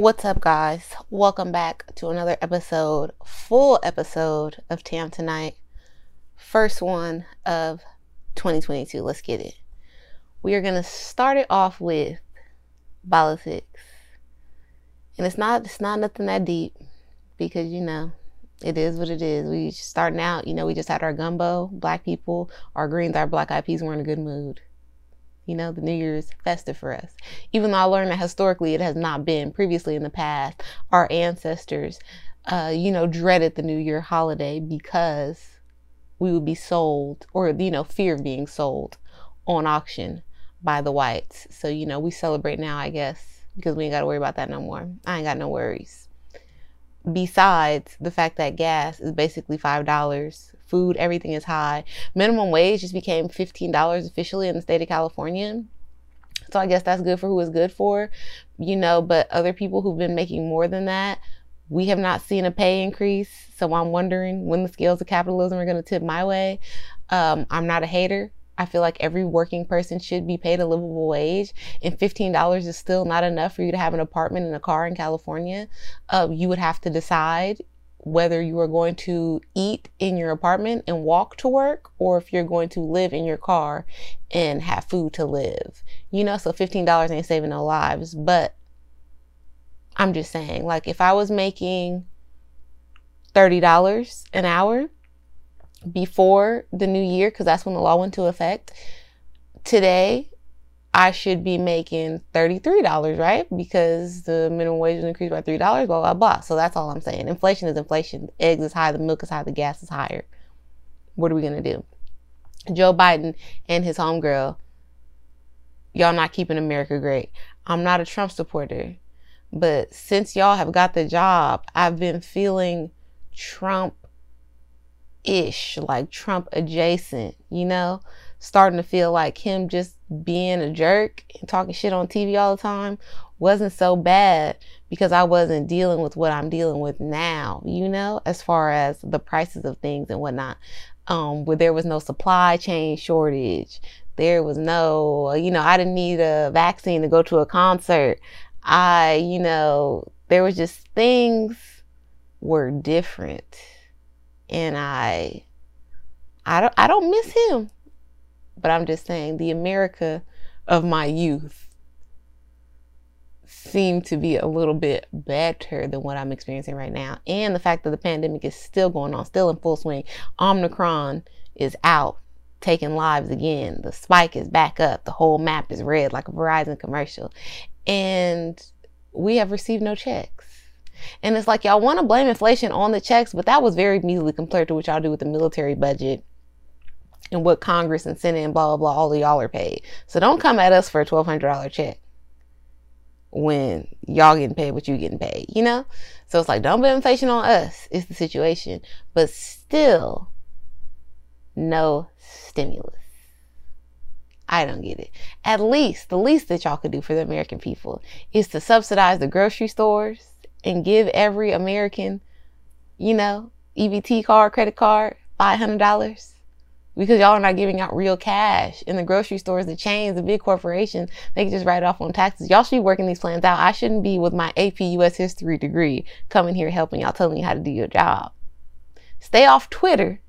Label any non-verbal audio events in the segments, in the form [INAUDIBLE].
What's up, guys? Welcome back to another episode, full episode of Tam Tonight. First one of 2022. Let's get it. We are gonna start it off with politics, and it's not it's not nothing that deep because you know it is what it is. We starting out, you know, we just had our gumbo, black people, our greens, our black eyed peas. We're in a good mood. You know, the New Year's festive for us. Even though I learned that historically it has not been previously in the past, our ancestors, uh, you know, dreaded the New Year holiday because we would be sold, or, you know, fear of being sold on auction by the whites. So, you know, we celebrate now, I guess, because we ain't got to worry about that no more. I ain't got no worries. Besides the fact that gas is basically $5 food, everything is high. Minimum wage just became $15 officially in the state of California. So I guess that's good for who it's good for, you know, but other people who've been making more than that, we have not seen a pay increase. So I'm wondering when the scales of capitalism are going to tip my way. Um, I'm not a hater. I feel like every working person should be paid a livable wage, and $15 is still not enough for you to have an apartment and a car in California. Uh, you would have to decide whether you are going to eat in your apartment and walk to work or if you're going to live in your car and have food to live. You know, so $15 ain't saving no lives, but I'm just saying, like, if I was making $30 an hour before the new year, because that's when the law went into effect, today I should be making $33, right? Because the minimum wage was increased by $3, blah, blah, blah. So that's all I'm saying. Inflation is inflation. Eggs is high, the milk is high, the gas is higher. What are we going to do? Joe Biden and his homegirl, y'all not keeping America great. I'm not a Trump supporter, but since y'all have got the job, I've been feeling Trump ish, like Trump adjacent, you know? Starting to feel like him just being a jerk and talking shit on TV all the time wasn't so bad because I wasn't dealing with what I'm dealing with now, you know, as far as the prices of things and whatnot. Um, where there was no supply chain shortage. There was no, you know, I didn't need a vaccine to go to a concert. I, you know, there was just things were different. And I I don't I don't miss him. But I'm just saying, the America of my youth seemed to be a little bit better than what I'm experiencing right now. And the fact that the pandemic is still going on, still in full swing. Omicron is out, taking lives again. The spike is back up. The whole map is red like a Verizon commercial. And we have received no checks. And it's like y'all want to blame inflation on the checks, but that was very measly compared to what y'all do with the military budget and what Congress and Senate and blah, blah, blah, all of y'all are paid. So don't come at us for a $1,200 check when y'all getting paid what you getting paid, you know? So it's like, don't blame inflation on us, is the situation. But still, no stimulus. I don't get it. At least, the least that y'all could do for the American people is to subsidize the grocery stores and give every American, you know, EBT card, credit card, $500 because y'all are not giving out real cash in the grocery stores, the chains, the big corporations. They can just write off on taxes. Y'all should be working these plans out. I shouldn't be with my AP US history degree coming here helping y'all, telling you how to do your job. Stay off Twitter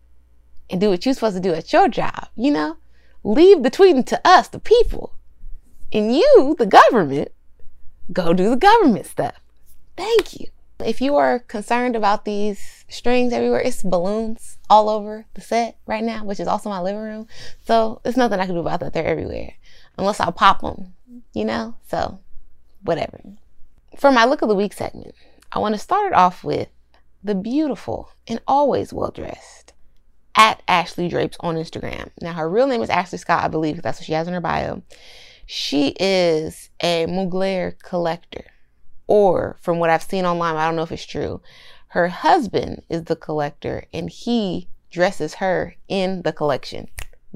and do what you're supposed to do at your job. You know, leave the tweeting to us, the people, and you, the government, go do the government stuff. Thank you. If you are concerned about these strings everywhere, it's balloons all over the set right now, which is also my living room. So there's nothing I can do about that. They're everywhere. Unless I pop them, you know? So whatever. For my look of the week segment, I want to start it off with the beautiful and always well dressed at Ashley Drapes on Instagram. Now her real name is Ashley Scott, I believe, that's what she has in her bio. She is a Mugler collector. Or from what I've seen online, I don't know if it's true. Her husband is the collector and he dresses her in the collection.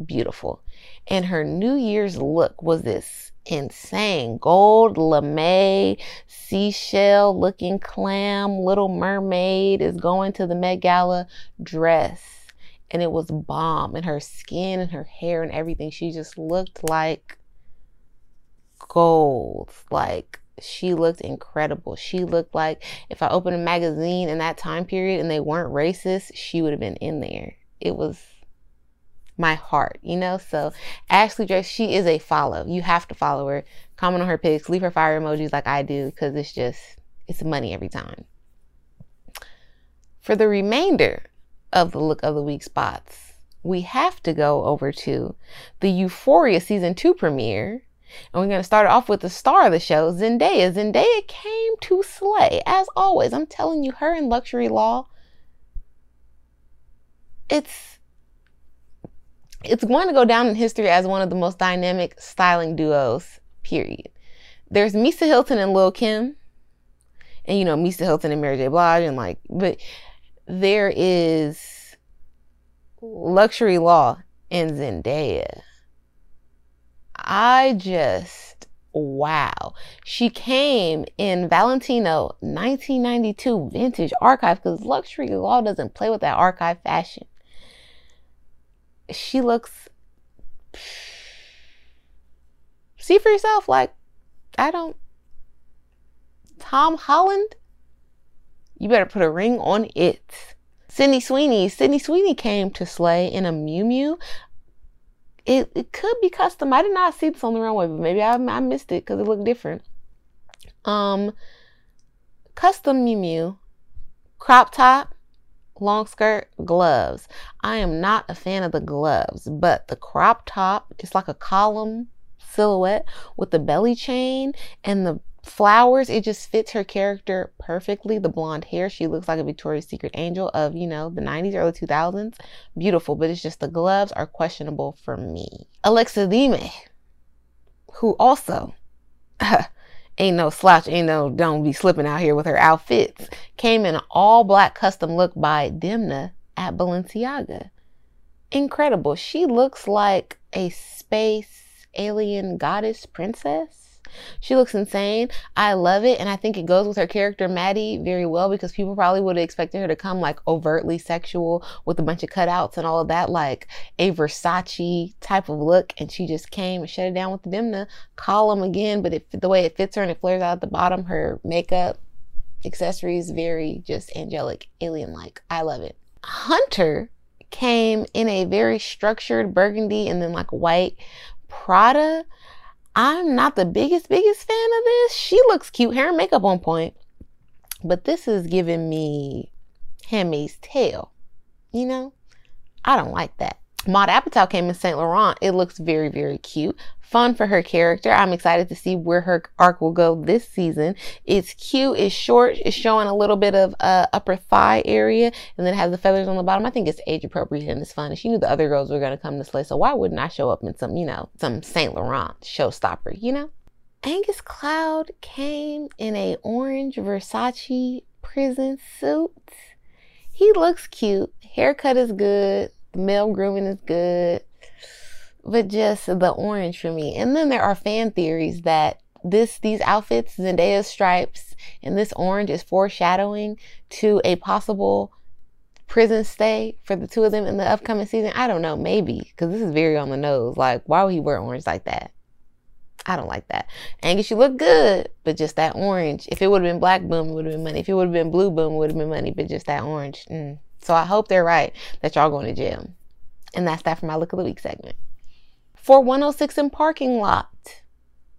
Beautiful. And her New Year's look was this insane gold lame seashell looking clam little mermaid is going to the Met Gala dress and it was bomb and her skin and her hair and everything she just looked like gold like she looked incredible. She looked like if I opened a magazine in that time period and they weren't racist, she would have been in there. It was my heart, you know? So Ashley Drake, she is a follow. You have to follow her. Comment on her pics, leave her fire emojis like I do, because it's just, it's money every time. For the remainder of the look of the week spots, we have to go over to the Euphoria season two premiere. And we're going to start off with the star of the show, Zendaya. Zendaya came to slay, as always. I'm telling you, her and Luxury Law, it's it's going to go down in history as one of the most dynamic styling duos, period. There's Misa Hylton and Lil Kim. And you know, Misa Hylton and Mary J. Blige and like, but there is Luxury Law and Zendaya. I just, wow. She came in Valentino 1992 vintage archive because Luxury Law doesn't play with that archive fashion. She looks [SIGHS] see for yourself like i don't tom holland? You better put a ring on it. Sydney sweeney sydney sweeney came to slay in a Miu Miu it, it could be custom i did not see this on the runway but maybe i, I missed it because it looked different um custom Miu Miu crop top long skirt, gloves. I am not a fan of the gloves, but the crop top is like a column silhouette with the belly chain and the flowers. It just fits her character perfectly. The blonde hair, she looks like a Victoria's Secret angel of, you know, the 90s, early 2000s. Beautiful, but it's just the gloves are questionable for me. Alexa Demie, who also [LAUGHS] ain't no slouch, ain't no don't be slipping out here with her outfits. Came in an all black custom look by Demna at Balenciaga. Incredible. She looks like a space alien goddess princess. She looks insane. I love it. And I think it goes with her character, Maddie, very well because people probably would have expected her to come like overtly sexual with a bunch of cutouts and all of that, like a Versace type of look. And she just came and shut it down with the Demna column again. But it, the way it fits her and it flares out at the bottom, her makeup, accessories, very just angelic, alien like. I love it. Hunter came in a very structured burgundy and then like white Prada I'm not the biggest, biggest fan of this. She looks cute, hair and makeup on point. But this is giving me Handmaid's Tale. You know, I don't like that. Maude Apatow came in Saint Laurent. It looks very, very cute. Fun for her character. I'm excited to see where her arc will go this season. It's cute. It's short. It's showing a little bit of uh, upper thigh area, and then has the feathers on the bottom. I think it's age appropriate and it's fun. And she knew the other girls were gonna come to slay, so why wouldn't I show up in some, you know, some Saint Laurent showstopper? You know. Angus Cloud came in a orange Versace prison suit. He looks cute. Haircut is good male grooming is good, but just the orange for me. And then there are fan theories that this these outfits, Zendaya's stripes, and this orange is foreshadowing to a possible prison stay for the two of them in the upcoming season. I don't know, maybe because this is very on the nose. Like, why would he wear orange like that? I don't like that. Angus, you look good, but just that orange. If it would have been black, boom, would have been money. If it would have been blue, boom, would have been money. But just that orange, mm, so I hope they're right that y'all going to jail. And that's that for my look of the week segment. For 106 in parking lot,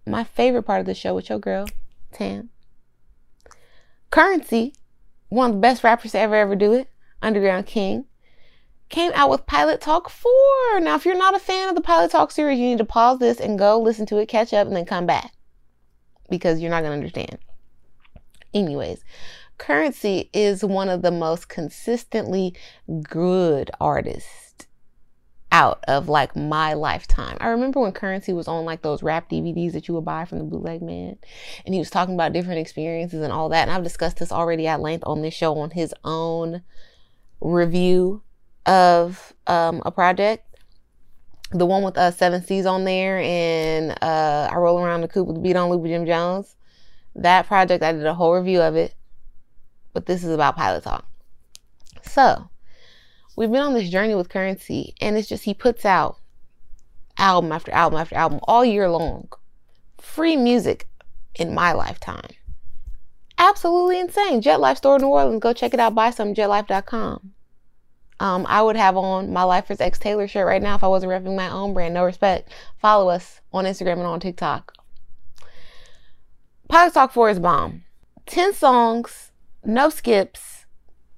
my favorite part of the show with your girl, Tam. Currency, one of the best rappers to ever ever do it, Underground King, came out with Pilot Talk 4. Now, if you're not a fan of the Pilot Talk series, you need to pause this and go listen to it, catch up, and then come back because you're not going to understand. Anyways, Currency is one of the most consistently good artists out of like my lifetime. I remember when Currency was on like those rap DVDs that you would buy from the bootleg man and he was talking about different experiences and all that. And I've discussed this already at length on this show on his own review of um, a project. The one with uh, Seven Seas on there and uh, I roll around the coop with the beat on loop with Jim Jones. That project, I did a whole review of it but this is about pilot talk. So, we've been on this journey with currency and it's just he puts out album after album after album all year long. Free music in my lifetime. Absolutely insane. Jet Life Store New Orleans. Go check it out. Buy some jetlife.com. Um, I would have on my Lifers X Taylor shirt right now if I wasn't repping my own brand. No respect. Follow us on Instagram and on TikTok. Pilot Talk 4 is bomb. 10 songs, no skips,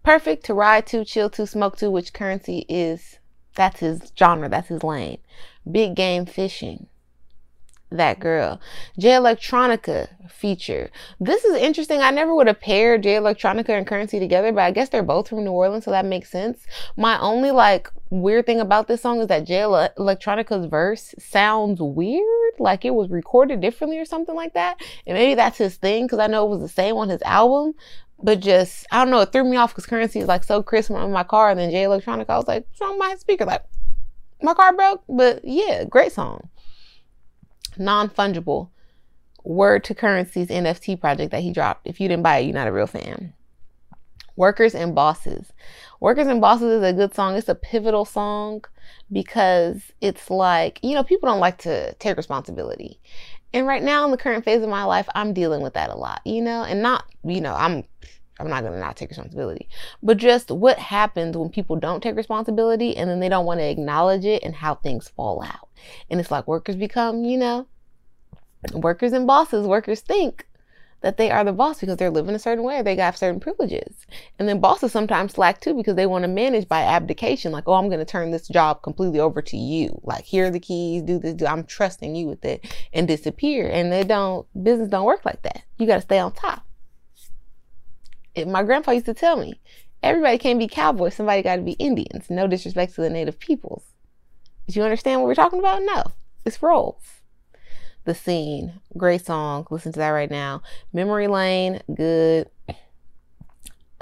perfect to ride to, chill to, smoke to, which currency is, that's his genre, that's his lane. Big game fishing that girl. Jay Electronica feature. This is interesting. I never would have paired Jay Electronica and Currency together, but I guess they're both from New Orleans, so that makes sense. My only like weird thing about this song is that Jay Electronica's verse sounds weird, like it was recorded differently or something like that. And maybe that's his thing because I know it was the same on his album. But just, I don't know, it threw me off because Currency is like so crisp in my car. And then Jay Electronica, I was like, what's wrong my speaker? Like, my car broke. But yeah, great song non fungible word to currencies NFT project that he dropped. If you didn't buy it, you're not a real fan. Workers and Bosses. Workers and Bosses is a good song. It's a pivotal song because it's like, you know, people don't like to take responsibility. And right now in the current phase of my life, I'm dealing with that a lot, you know, and not, you know, I'm I'm not to not take responsibility, but just what happens when people don't take responsibility and then they don't want to acknowledge it and how things fall out. And it's like workers become, you know, workers and bosses. Workers think that they are the boss because they're living a certain way, they got certain privileges. And then bosses sometimes slack too because they want to manage by abdication, like, oh, I'm going to turn this job completely over to you. Like, here are the keys, do this, do I'm trusting you with it and disappear. And they don't, business don't work like that. You got to stay on top my grandpa used to tell me, everybody can't be cowboys. Somebody got to be Indians. No disrespect to the native peoples. Do you understand what we're talking about? No, it's roles. The scene, great song. Listen to that right now. Memory Lane, good.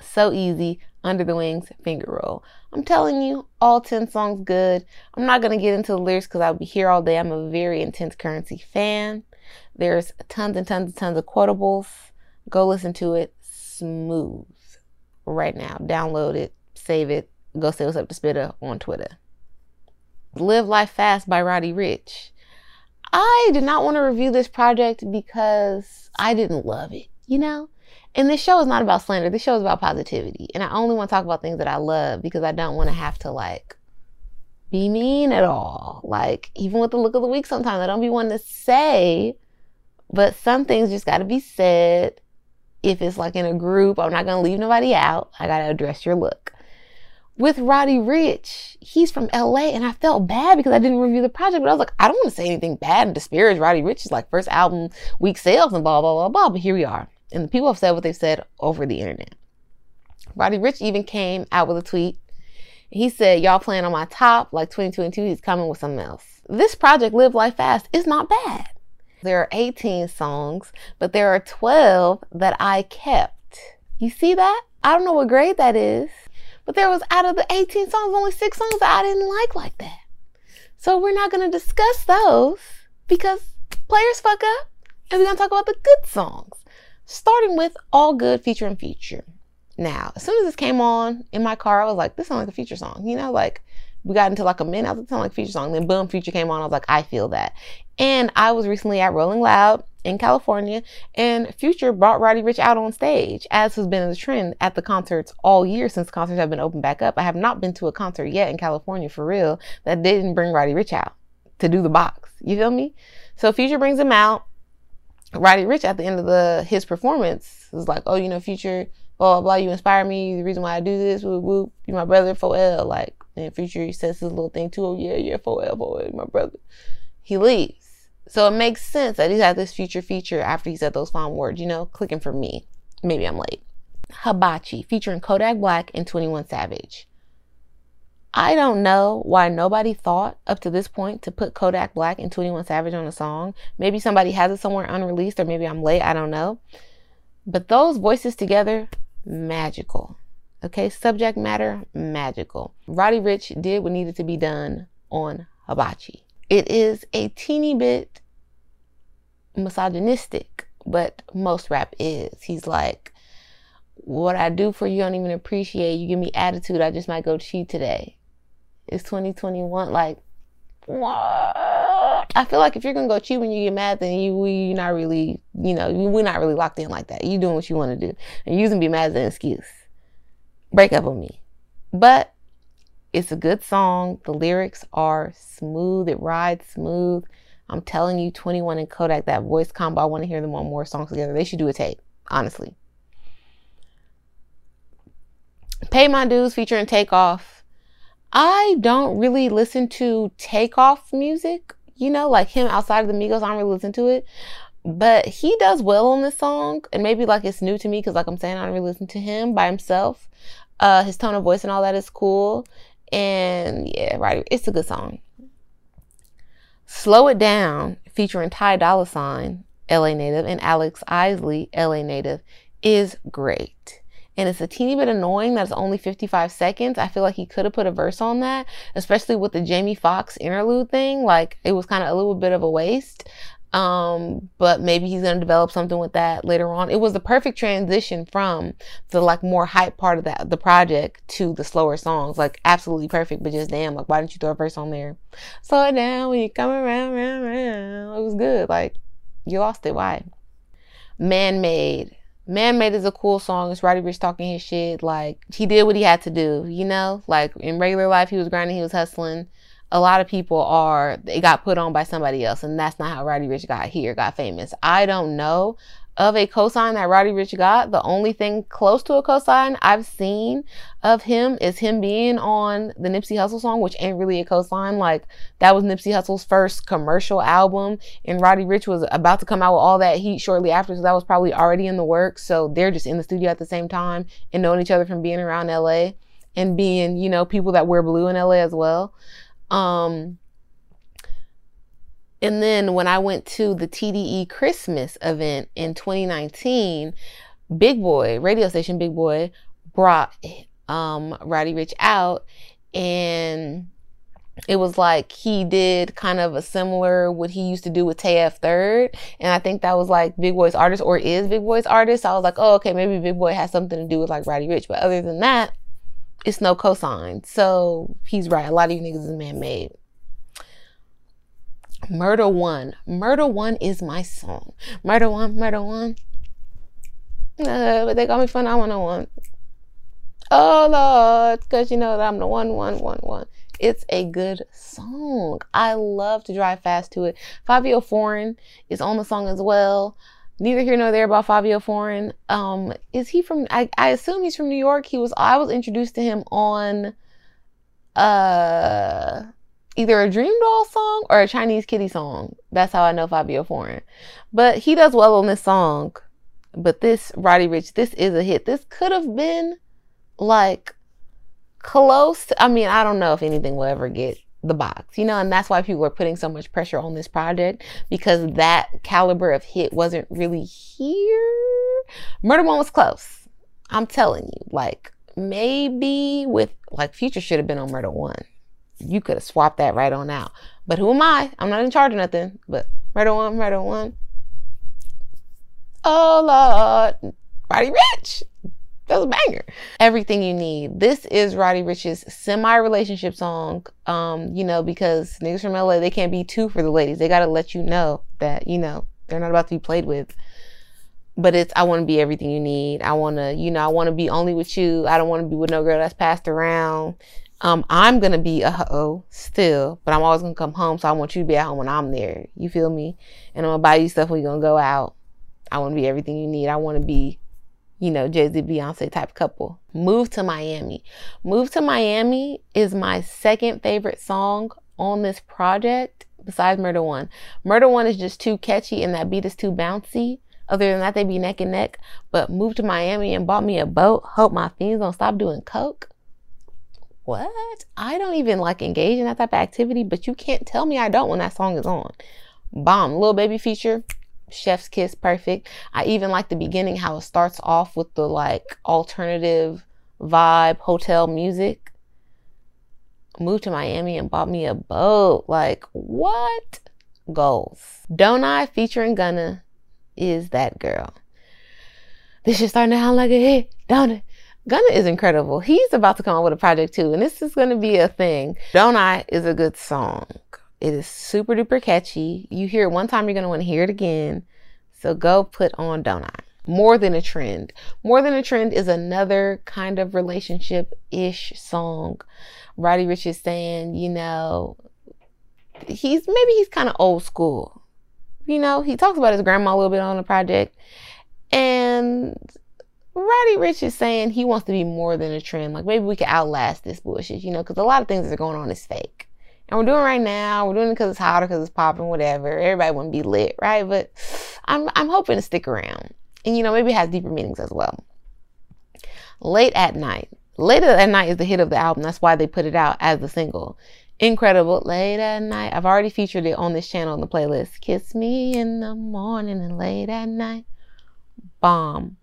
So easy. Under the Wings, finger roll. I'm telling you, all 10 songs good. I'm not going to get into the lyrics because I'll be here all day. I'm a very intense currency fan. There's tons and tons and tons of quotables. Go listen to it smooth right now. Download it, save it, go say what's up to Spitta on Twitter. Live Life Fast by Roddy Ricch. I did not want to review this project because I didn't love it, you know? And this show is not about slander. This show is about positivity. And I only want to talk about things that I love because I don't want to have to like be mean at all. Like, even with the look of the week, sometimes I don't be wanting to say, but some things just got to be said if it's like in a group, I'm not going to leave nobody out. I got to address your look. With Roddy Ricch. he's from LA and I felt bad because I didn't review the project, but I was like, I don't want to say anything bad and disparage Roddy Ricch's like first album week sales and blah, blah, blah, blah. But here we are. And the people have said what they've said over the internet. Roddy Ricch even came out with a tweet. He said, Y'all playing on my top like 2022, he's coming with something else. This project, Live Life Fast, is not bad. There are 18 songs, but there are 12 that I kept. You see that? I don't know what grade that is, but there was out of the 18 songs, only six songs that I didn't like like that. So we're not going to discuss those because players fuck up and we're going to talk about the good songs. Starting with All Good feature and Future. Now, as soon as this came on in my car, I was like, this sounds like a Future song. You know, like we got into like a minute, I was like, like Future song. Then boom, Future came on. I was like, I feel that. And I was recently at Rolling Loud in California, and Future brought Roddy Ricch out on stage, as has been the trend at the concerts all year since concerts have been opened back up. I have not been to a concert yet in California for real that didn't bring Roddy Ricch out to do the box. You feel me? So Future brings him out. Roddy Ricch at the end of the his performance was like, "Oh, you know, Future, blah blah blah. You inspire me. The reason why I do this, whoop whoop. You my brother, for L, Like, and Future says his little thing too. Oh yeah, yeah, 4L, 4L, my brother. He leaves. So it makes sense that he's had this future feature after he said those fine words, you know, clicking for me. Maybe I'm late. Hibachi featuring Kodak Black and 21 Savage. I don't know why nobody thought up to this point to put Kodak Black and 21 Savage on a song. Maybe somebody has it somewhere unreleased, or maybe I'm late. I don't know. But those voices together, magical. Okay, subject matter, magical. Roddy Ricch did what needed to be done on Hibachi. It is a teeny bit misogynistic, but most rap is. He's like, what I do for you, don't even appreciate. You give me attitude, I just might go cheat today. It's 2021. Like, what? I feel like if you're gonna go cheat when you get mad, then you we not really, you know, we're not really locked in like that. You're doing what you want to do, and you're using be mad as an excuse. Break up with me, but it's a good song. The lyrics are smooth. It rides smooth. I'm telling you, 21 and Kodak, that voice combo. I want to hear them on more songs together. They should do a tape, honestly. Pay My Dues featuring Takeoff. I don't really listen to Takeoff music, you know, like him outside of the Migos. I don't really listen to it. But he does well on this song. And maybe like it's new to me because, like I'm saying, I don't really listen to him by himself. Uh, his tone of voice and all that is cool. And yeah, right. It's a good song. Slow It Down, featuring Ty Dolla Sign, LA native, and Alex Isley, LA native, is great. And it's a teeny bit annoying that it's only 55 seconds. I feel like he could have put a verse on that, especially with the Jamie Foxx interlude thing. Like it was kind of a little bit of a waste. Um, but maybe he's gonna develop something with that later on. It was the perfect transition from the like more hype part of that the project to the slower songs. Like absolutely perfect, but just damn, like why didn't you throw a verse on there? Slow it down when you come around, around, around. It was good. Like you lost it. Why? Man made. Man Made is a cool song. It's Roddy Ricch talking his shit. Like he did what he had to do, you know? Like in regular life he was grinding, he was hustling a lot of people are they got put on by somebody else and that's not how Roddy Ricch got here, got famous. I don't know of a cosign that Roddy Ricch got. The only thing close to a cosign I've seen of him is him being on the Nipsey Hussle song, which ain't really a cosign. Like that was Nipsey Hussle's first commercial album, and Roddy Ricch was about to come out with all that heat shortly after, so that was probably already in the works. So they're just in the studio at the same time and knowing each other from being around LA and being, you know, people that wear blue in LA as well. Um, and then when I went to the TDE Christmas event in 2019, Big Boy, radio station Big Boy, brought um, Roddy Ricch out and it was like he did kind of a similar what he used to do with TF Third. And I think that was like Big Boy's artist or is Big Boy's artist. So I was like, oh, okay, maybe Big Boy has something to do with like Roddy Ricch, But other than that, it's no cosign. So he's right. A lot of you niggas is man made. Murder One. Murder One is my song. Murder One, Murder One. Uh, but they call me fun. I want to one. Oh Lord, because you know that I'm the one, one, one, one. It's a good song. I love to drive fast to it. Fivio Foreign is on the song as well neither here nor there about Fivio Foreign. Um, is he from? I, I assume he's from New York. He was. I was introduced to him on, uh, either a Dream Doll song or a Chinese Kitty song. That's how I know Fivio Foreign. But he does well on this song. But this Roddy Ricch, this is a hit. This could have been like close. To, I mean, I don't know if anything will ever get the box, you know, and that's why people are putting so much pressure on this project because that caliber of hit wasn't really here. Murder One was close. I'm telling you, like maybe with like Future should have been on Murder One. You could have swapped that right on out. But who am I? I'm not in charge of nothing. But Murder One, Murder One. Oh Lord, Roddy Ricch. That's a banger. Everything you need. This is Roddy Ricch's semi-relationship song. Um, you know, because niggas from LA, they can't be two for the ladies. They gotta let you know that, you know, they're not about to be played with. But it's I wanna be everything you need. I wanna, you know, I wanna be only with you. I don't wanna be with no girl that's passed around. Um, I'm gonna be a hoe still, but I'm always gonna come home, so I want you to be at home when I'm there. You feel me? And I'm gonna buy you stuff when you're gonna go out. I wanna be everything you need. I wanna be you know, Jay Z Beyonce type couple. Move to Miami. Move to Miami is my second favorite song on this project besides Murder One. Murder One is just too catchy and that beat is too bouncy. Other than that, they be neck and neck. But Move to Miami and bought me a boat. Hope my fiends don't stop doing coke. What? I don't even like engage in that type of activity, but you can't tell me I don't when that song is on. Bomb. Little Baby feature chef's kiss perfect i even like the beginning how it starts off with the like alternative vibe hotel music moved to miami and bought me a boat like what goals don't i featuring gunna is that girl this is starting to sound like a hit don't it Gunna is incredible. He's about to come out with a project too, and this is going to be a thing. Don't I is a good song. It is super duper catchy. You hear it one time, you're going to want to hear it again. So go put on Don't I. More Than a Trend. More Than a Trend is another kind of relationship ish song. Roddy Ricch is saying, you know, he's maybe he's kind of old school. You know, he talks about his grandma a little bit on the project. And Roddy Ricch is saying he wants to be more than a trend. Like maybe we can outlast this bullshit, you know, because a lot of things that are going on is fake. And we're doing right now. We're doing it because it's hot or because it's popping, whatever. Everybody to be lit, right? But I'm I'm hoping to stick around, and you know maybe it has deeper meanings as well. Late at night. Late at night is the hit of the album. That's why they put it out as a single. Incredible. Late at night. I've already featured it on this channel in the playlist. Kiss me in the morning and late at night. Bomb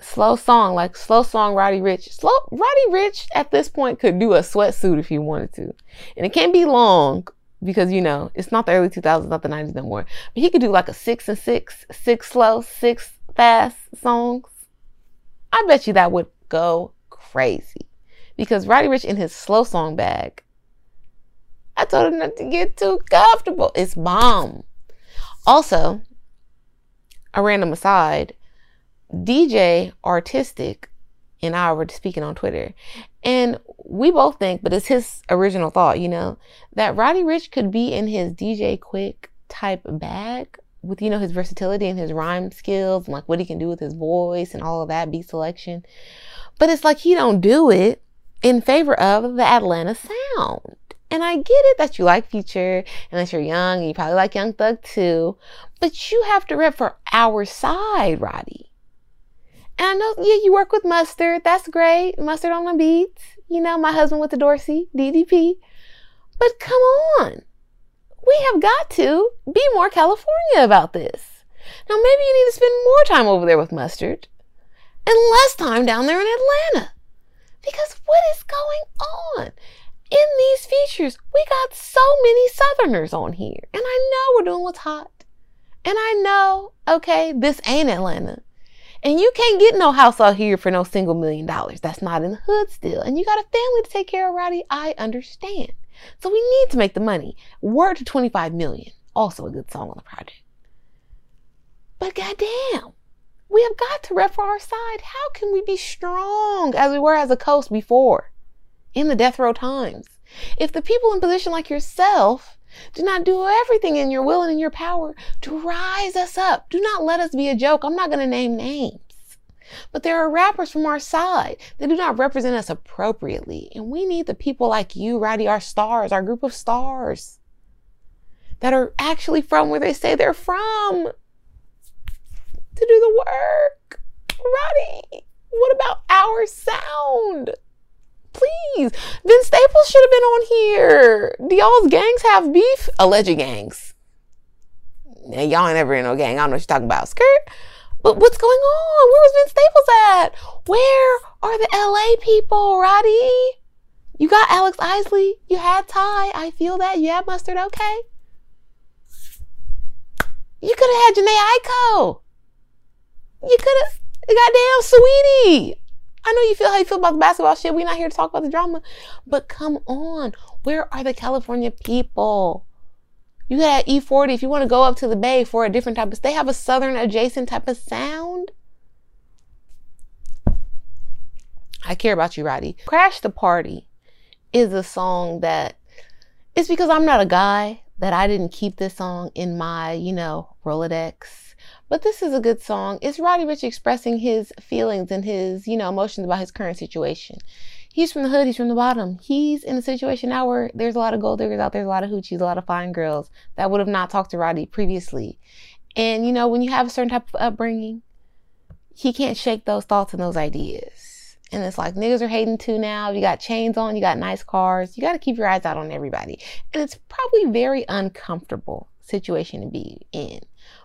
slow song, like slow song Roddy Ricch. Slow Roddy Ricch at this point could do a sweatsuit if he wanted to. And it can't be long because you know, it's not the early 2000s, not the 90s no more. But he could do like a six and six, six slow, six fast songs. I bet you that would go crazy. Because Roddy Ricch in his slow song bag, I told him not to get too comfortable. It's bomb. Also, a random aside, DJ Artistic and I were speaking on Twitter, and we both think, but it's his original thought, you know, that Roddy Ricch could be in his DJ Quik type bag with you know his versatility and his rhyme skills and like what he can do with his voice and all of that beat selection. But it's like he don't do it in favor of the Atlanta sound. And I get it that you like Future and that you're young and you probably like Young Thug too, but you have to rep for our side, Roddy. And I know, yeah, you work with mustard. That's great. Mustard on the beats. You know, my husband with the Dorsey, DDP. But come on. We have got to be more California about this. Now, maybe you need to spend more time over there with mustard and less time down there in Atlanta. Because what is going on? In these features, we got so many Southerners on here. And I know we're doing what's hot. And I know, okay, this ain't Atlanta. And you can't get no house out here for no single million dollars. That's not in the hood still. And you got a family to take care of, Roddy. I understand. So we need to make the money. Word to 25 million. Also a good song on the project. But goddamn, we have got to rep for our side. How can we be strong as we were as a coast before in the death row times? If the people in position like yourself do not do everything in your will and in your power to rise us up. Do not let us be a joke. I'm not going to name names. But there are rappers from our side that do not represent us appropriately. And we need the people like you, Roddy, our stars, our group of stars that are actually from where they say they're from to do the work. Roddy, what about our sound? Please. Vince Staples should have been on here. Do y'all's gangs have beef? Alleged gangs. Now, y'all ain't ever in no gang. I don't know what you're talking about. Skirt. But what's going on? Where was Vince Staples at? Where are the LA people, Roddy? You got Alex Isley. You had Ty. I feel that. You had Mustard. Okay. You could have had Jhené Aiko. You could have, goddamn Saweetie. I know you feel how you feel about the basketball shit. We're not here to talk about the drama. But come on. Where are the California people? You got E40 if you want to go up to the Bay for a different type of they have a southern adjacent type of sound. I care about you, Roddy. Crash the Party is a song that it's because I'm not a guy that I didn't keep this song in my, you know, Rolodex but this is a good song. It's Roddy Ricch expressing his feelings and his, you know, emotions about his current situation. He's from the hood, he's from the bottom. He's in a situation now where there's a lot of gold diggers out there, a lot of hoochies, a lot of fine girls that would have not talked to Roddy previously. And, you know, when you have a certain type of upbringing, he can't shake those thoughts and those ideas. And it's like niggas are hating too now. You got chains on, you got nice cars. You got to keep your eyes out on everybody. And it's probably very uncomfortable situation to be in.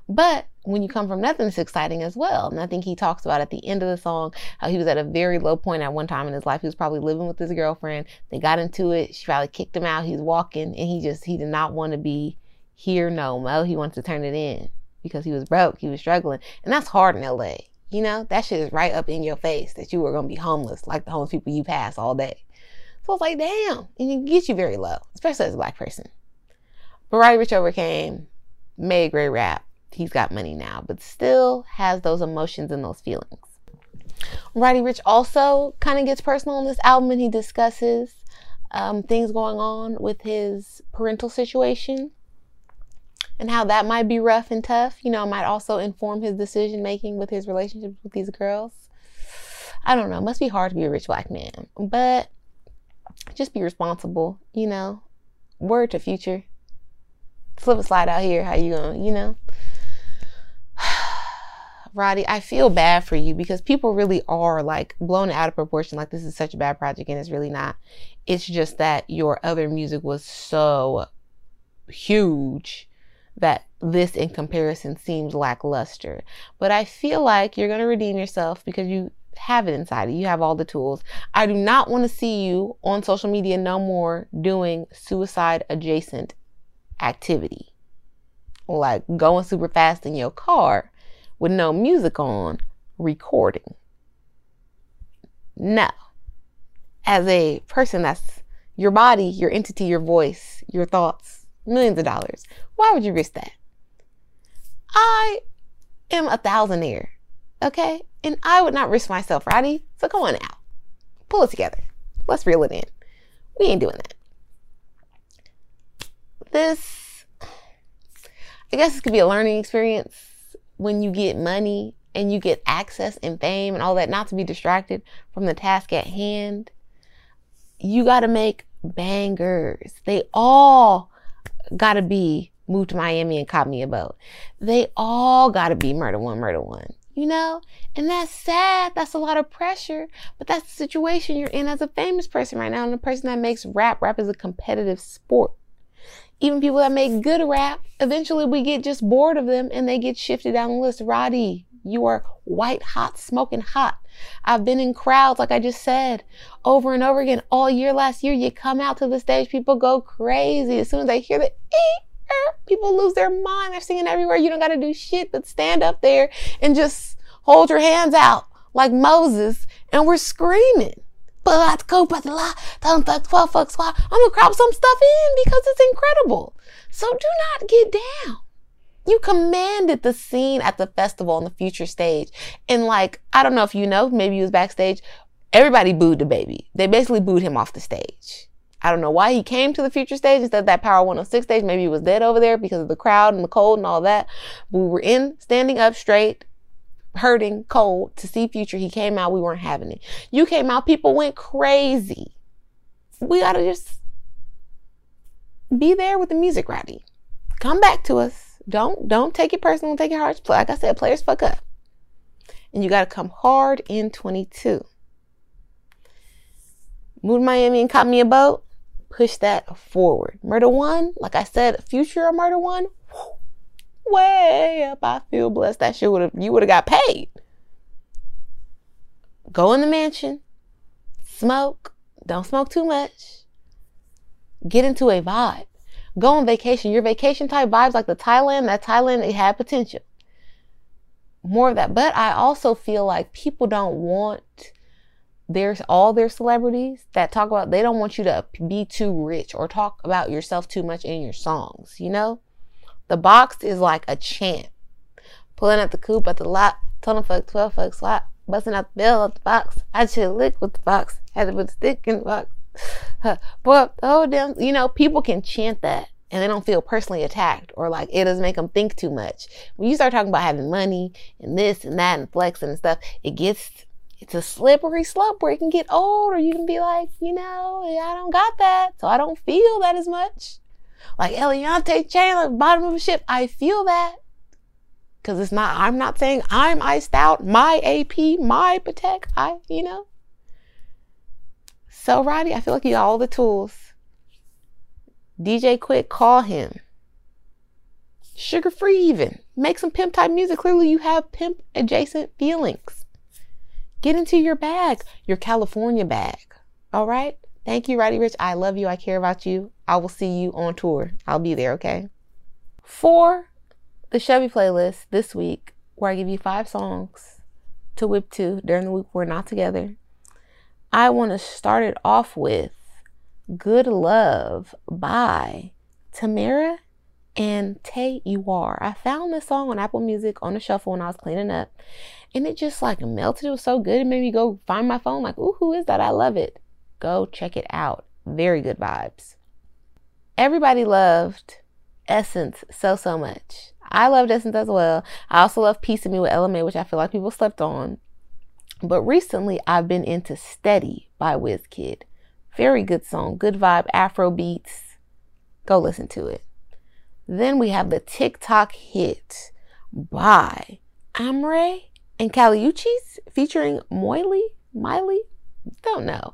But when you come from nothing, it's exciting as well. And I think he talks about at the end of the song how he was at a very low point at one time in his life. He was probably living with his girlfriend. They got into it. She probably kicked him out. He's walking and he just, he did not want to be here no more. He wants to turn it in because he was broke. He was struggling. And that's hard in LA. You know, that shit is right up in your face that you were going to be homeless like the homeless people you pass all day. So it's like, damn. And it gets you very low, especially as a black person. But Roddy Ricch overcame, made great rap. He's got money now, but still has those emotions and those feelings. Roddy Ricch also kind of gets personal in this album and he discusses um, things going on with his parental situation and how that might be rough and tough. You know, might also inform his decision making with his relationships with these girls. I don't know. Must be hard to be a rich black man, but just be responsible. You know, word to future. Slip a slide out here. How you going? You know. Roddy, I feel bad for you because people really are like blown out of proportion. Like this is such a bad project, and it's really not. It's just that your other music was so huge that this in comparison seems lackluster. But I feel like you're going to redeem yourself because you have it inside you. You have all the tools. I do not want to see you on social media no more doing suicide adjacent activity. Like going super fast in your car with no music on recording. No. As a person that's your body, your entity, your voice, your thoughts, millions of dollars, why would you risk that? I am a thousandaire, okay? And I would not risk myself, Roddy. So come on now. Pull it together. Let's reel it in. We ain't doing that. This, I guess this could be a learning experience when you get money and you get access and fame and all that, not to be distracted from the task at hand. You got to make bangers. They all got to be moved to Miami and caught me a boat. They all got to be murder one, murder one, you know? And that's sad. That's a lot of pressure, but that's the situation you're in as a famous person right now. And the person that makes rap, rap is a competitive sport even people that make good rap, eventually we get just bored of them and they get shifted down the list. Roddy, you are white hot, smoking hot. I've been in crowds, like I just said, over and over again all year last year. You come out to the stage, people go crazy. As soon as they hear the er, people lose their mind. They're singing everywhere. You don't got to do shit but stand up there and just hold your hands out like Moses, and we're screaming but go, but lie, don't fuck, fuck, fuck, squad. I'm gonna crop some stuff in because it's incredible. So do not get down. You commanded the scene at the festival on the future stage. And like, I don't know if you know, maybe you was backstage. Everybody booed the baby. They basically booed him off the stage. I don't know why he came to the future stage instead of that Power 106 stage. Maybe he was dead over there because of the crowd and the cold and all that. We were in standing up straight hurting, cold to see Future. He came out, we weren't having it. You came out, people went crazy. We gotta just be there with the music ready. Come back to us. Don't don't take it personal, take it hard. Like I said, players fuck up. And you gotta come hard in 22. Moved to Miami and caught me a boat. Push that forward. Murder one, like I said, future of murder one, way up. I feel blessed. That shit would have you would have got paid. Go in the mansion, smoke. Don't smoke too much. Get into a vibe. Go on vacation. Your vacation type vibes like the Thailand, that Thailand, it had potential. More of that. But I also feel like people don't want there's all their celebrities that talk about they don't want you to be too rich or talk about yourself too much in your songs, you know? The box is like a chant. Pulling out the coupe at the lot, telling fuck 12 fuck swap, busting out the bill at the box. I should lick with the box, had to put the stick in the box. [LAUGHS] But oh damn, you know, people can chant that and they don't feel personally attacked or like it doesn't make them think too much. When you start talking about having money and this and that and flexing and stuff, it gets it's a slippery slope where it can get old or you can be like, you know, I don't got that, so I don't feel that as much. Like Eliante Chandler, bottom of a ship. I feel that. Cause it's not, I'm not saying I'm iced out, my AP, my Patek, I, you know. So Roddy, I feel like you got all the tools. DJ Quik, call him. Sugar free even. Make some pimp type music. Clearly you have pimp adjacent feelings. Get into your bag, your California bag. All right? Thank you, Roddy Ricch. I love you. I care about you. I will see you on tour. I'll be there, okay? For the Chevy playlist this week, where I give you five songs to whip to during the week we're not together, I want to start it off with Good Love by Tamara and Tay You Are. I found this song on Apple Music on the shuffle when I was cleaning up, and it just like melted. It was so good. It made me go find my phone, like, ooh, who is that? I love it. Go check it out. Very good vibes. Everybody loved Essence so, so much. I loved Essence as well. I also love Piece of Me with Ella Mai, which I feel like people slept on. But recently, I've been into Steady by Wizkid. Very good song, good vibe, Afro beats. Go listen to it. Then we have the TikTok hit by Amaarae and Kali Uchis featuring Moily, Miley, don't know.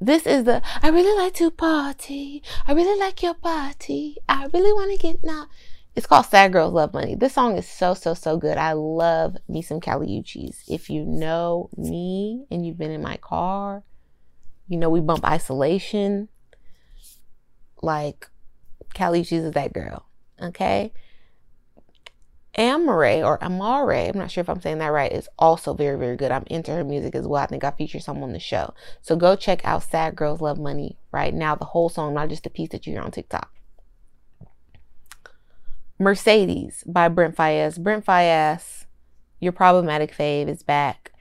This is the I really like to party. I really like your party. I really want to get now. It's called Sad Girls Love Money. This song is so, so, so good. I love me some Kali Uchis. If you know me and you've been in my car, you know we bump isolation. Like Kali Uchis is that girl. Okay. Amaarae or Amare, I'm not sure if I'm saying that right, is also very, very good. I'm into her music as well. I think I featured some on the show. So go check out Sad Girls Love Money right now. The whole song, not just the piece that you hear on TikTok. Mercedes by Brent Faiyaz. Brent Faiyaz, your problematic fave is back.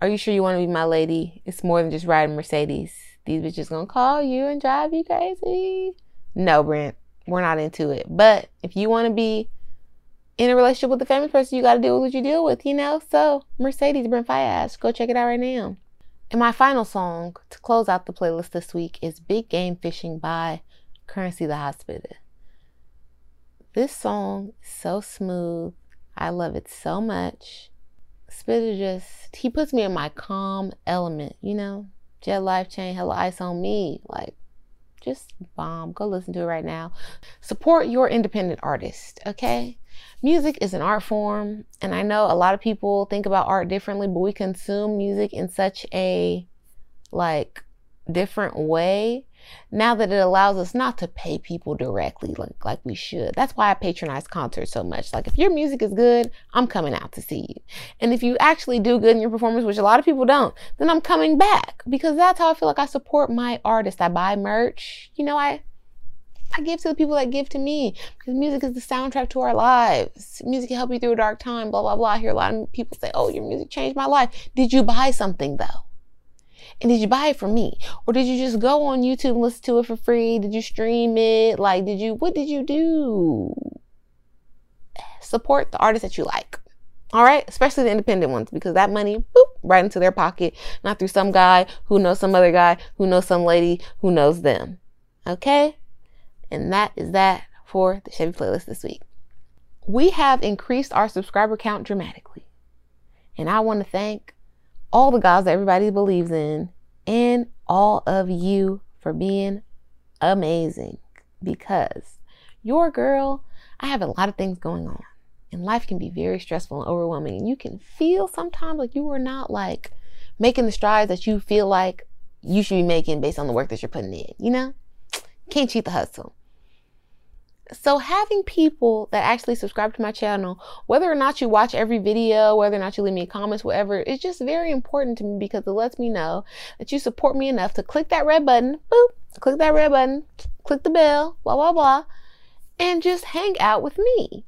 Are you sure you want to be my lady? It's more than just riding Mercedes. These bitches gonna call you and drive you crazy. No, Brent, we're not into it. But if you want to be in a relationship with a famous person, you got to deal with what you deal with, you know? So, Mercedes Brent Faiyaz, go check it out right now. And my final song to close out the playlist this week is Big Game Fishing by Curren$y the Hospital. This song is so smooth. I love it so much. Spitta just, he puts me in my calm element, you know? Jet Life Chain, Hella Ice on Me. Like, just bomb. Go listen to it right now. Support your independent artist, okay? Music is an art form, and I know a lot of people think about art differently, but we consume music in such a like different way now that it allows us not to pay people directly like, like we should. That's why I patronize concerts so much. Like if your music is good, I'm coming out to see you. And if you actually do good in your performance, which a lot of people don't, then I'm coming back because that's how I feel like I support my artist. I buy merch. You know, I I give to the people that give to me because music is the soundtrack to our lives. Music can help you through a dark time, blah, blah, blah. I hear a lot of people say, Oh, your music changed my life. Did you buy something though? And did you buy it from me? Or did you just go on YouTube and listen to it for free? Did you stream it? Like, did you, what did you do? Support the artists that you like. All right, especially the independent ones, because that money, boop, right into their pocket, not through some guy who knows some other guy who knows some lady who knows them. Okay? And that is that for the Chevy playlist this week. We have increased our subscriber count dramatically. And I want to thank all the gods that everybody believes in, and all of you for being amazing because your girl, I have a lot of things going on. And life can be very stressful and overwhelming. And you can feel sometimes like you are not like making the strides that you feel like you should be making based on the work that you're putting in. You know? Can't cheat the hustle so having people that actually subscribe to my channel, whether or not you watch every video, whether or not you leave me comments, whatever, is just very important to me because it lets me know that you support me enough to click that red button, boop, click that red button, click the bell, blah, blah, blah, and just hang out with me.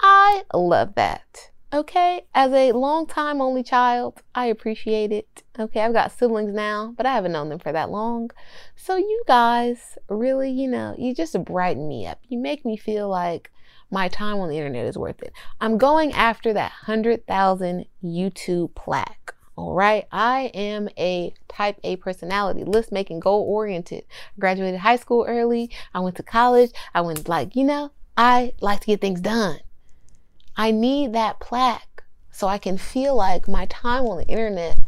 I love that. Okay, as a long time only child, I appreciate it. Okay, I've got siblings now, but I haven't known them for that long. So you guys really, you know, you just brighten me up. You make me feel like my time on the internet is worth it. I'm going after that 100,000 YouTube plaque. All right. I am a type A personality, list making, goal oriented. Graduated high school early. I went to college. I went like, you know, I like to get things done. I need that plaque so I can feel like my time on the internet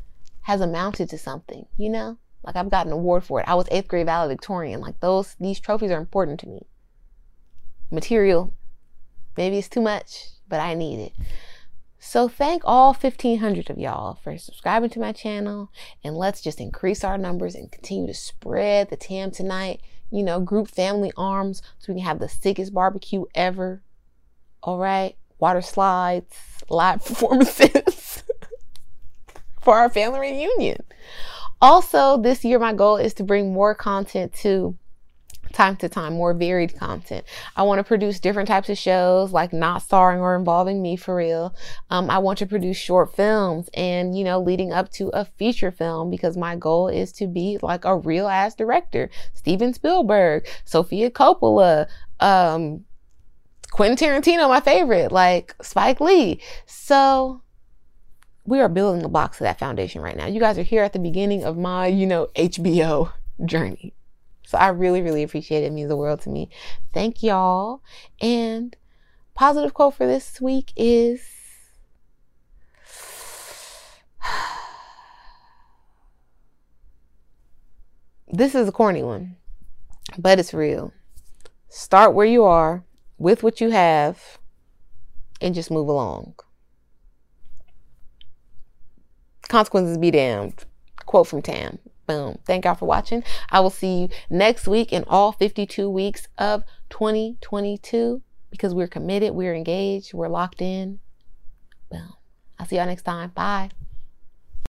has amounted to something, you know? Like I've got an award for it. I was eighth grade valedictorian. Like those, these trophies are important to me. Material, maybe it's too much, but I need it. So thank all 1500 of y'all for subscribing to my channel and let's just increase our numbers and continue to spread the TAM tonight. You know, group family arms so we can have the sickest barbecue ever. All right water slides, live [LAUGHS] performances [LAUGHS] for our family reunion. Also, this year, my goal is to bring more content to time to time, more varied content. I want to produce different types of shows, like not starring or involving me for real. Um, I want to produce short films and, you know, leading up to a feature film because my goal is to be like a real ass director. Steven Spielberg, Sofia Coppola, um, Quentin Tarantino, my favorite, like Spike Lee. So we are building the blocks of that foundation right now. You guys are here at the beginning of my, you know, HBO journey. So I really, really appreciate it. It means the world to me. Thank y'all. And positive quote for this week is [SIGHS] this is a corny one, but it's real. Start where you are with what you have and just move along. Consequences be damned. Quote from Tam. Boom. Thank y'all for watching. I will see you next week in all 52 weeks of 2022 because we're committed, we're engaged, we're locked in. Boom. I'll see y'all next time. Bye.